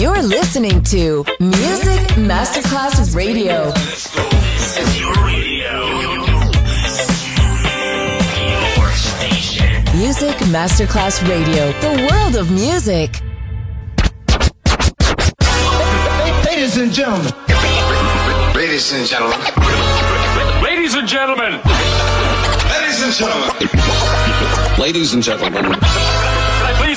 You're listening to Music Masterclass Radio. Your radio. Your station. Music Masterclass Radio, the world of music. Ladies and gentlemen. Ladies and gentlemen. Ladies and gentlemen, Ladies and gentlemen. Ladies and gentlemen,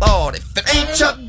Lord, if it ain't Chuck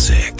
music.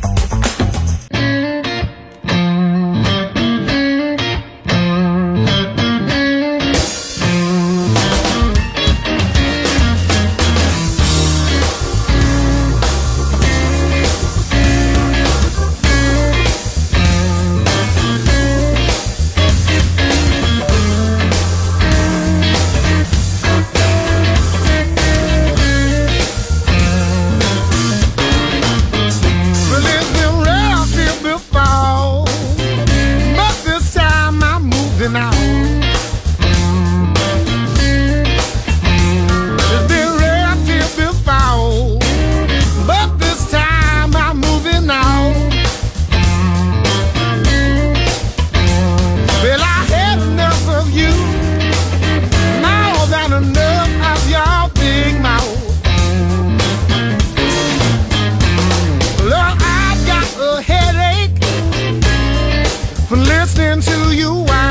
for listening to you.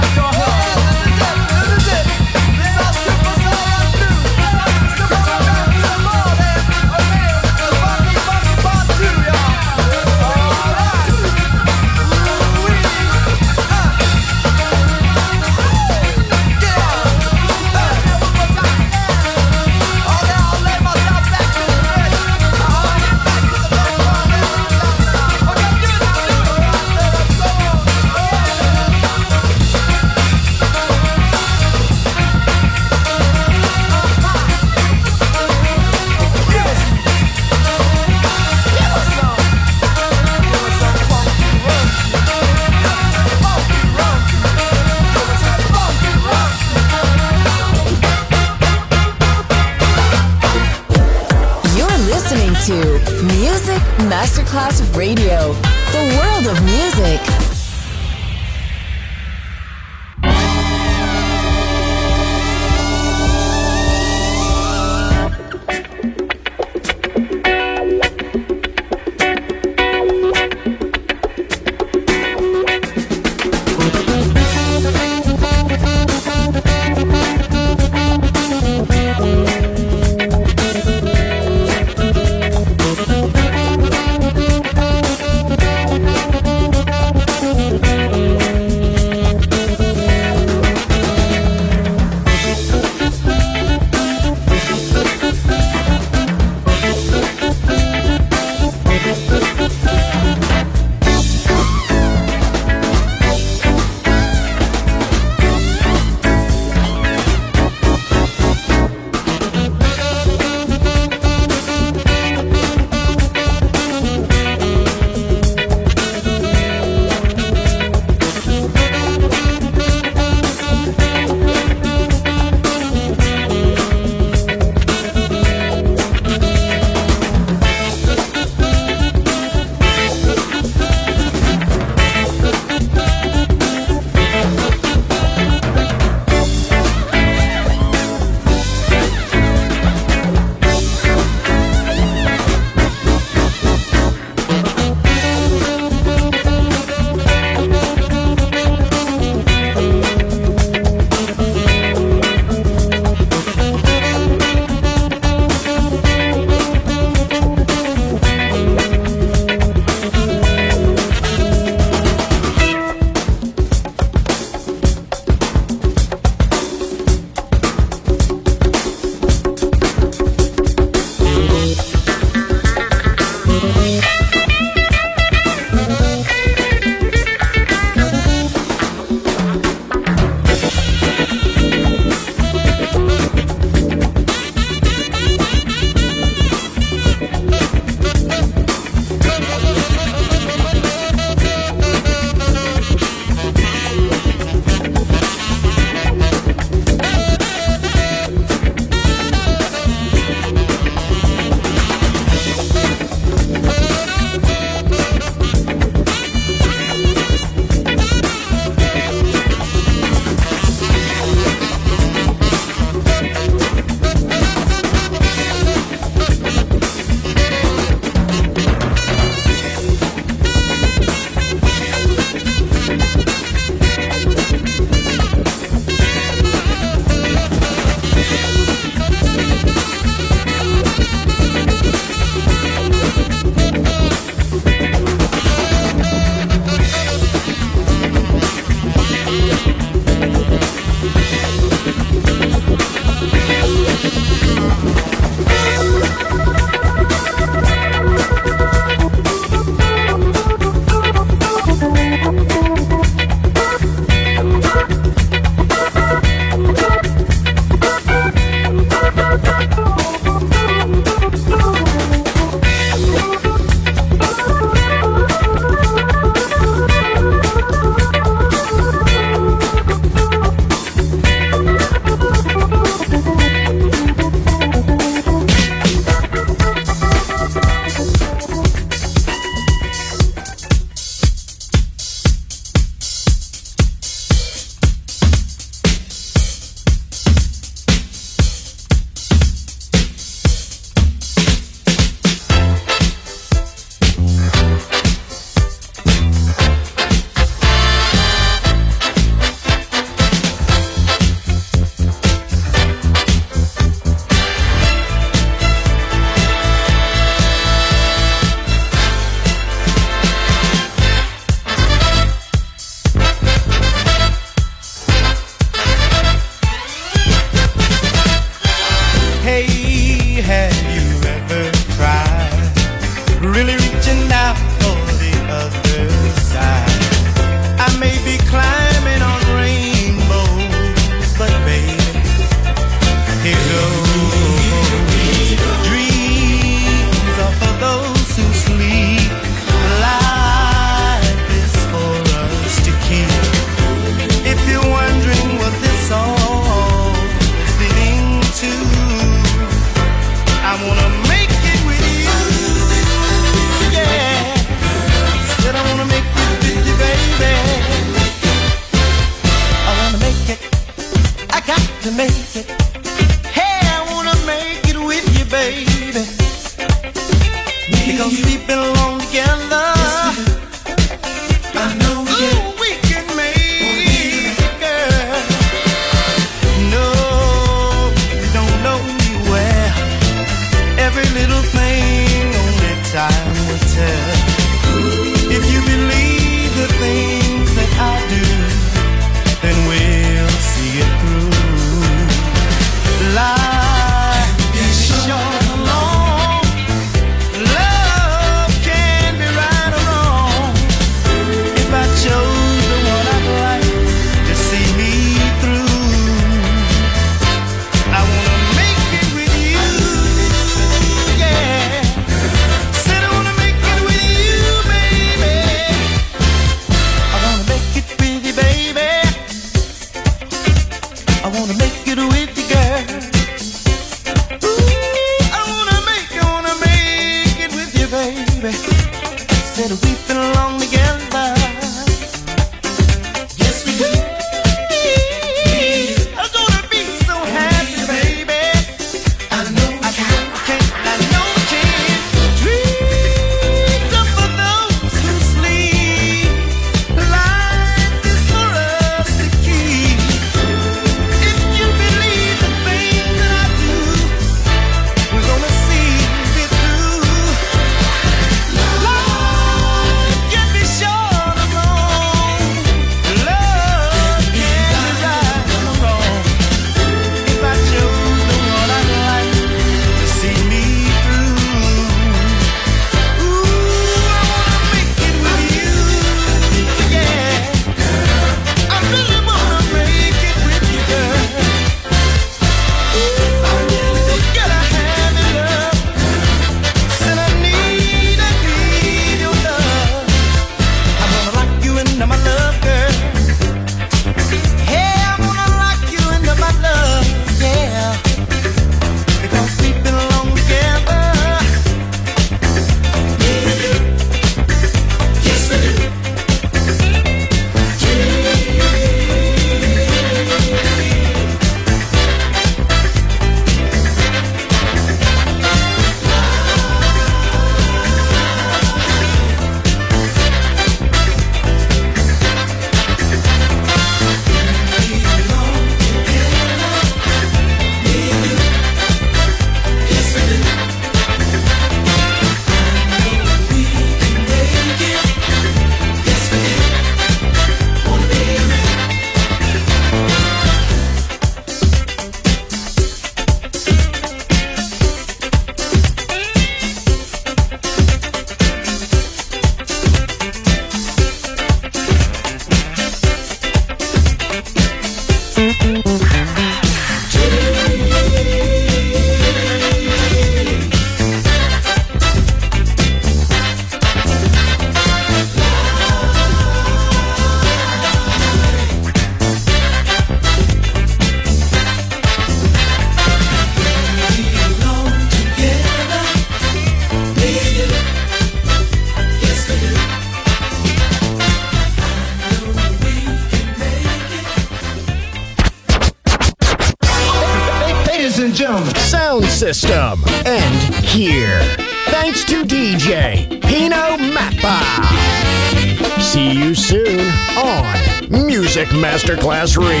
Masterclass Radio.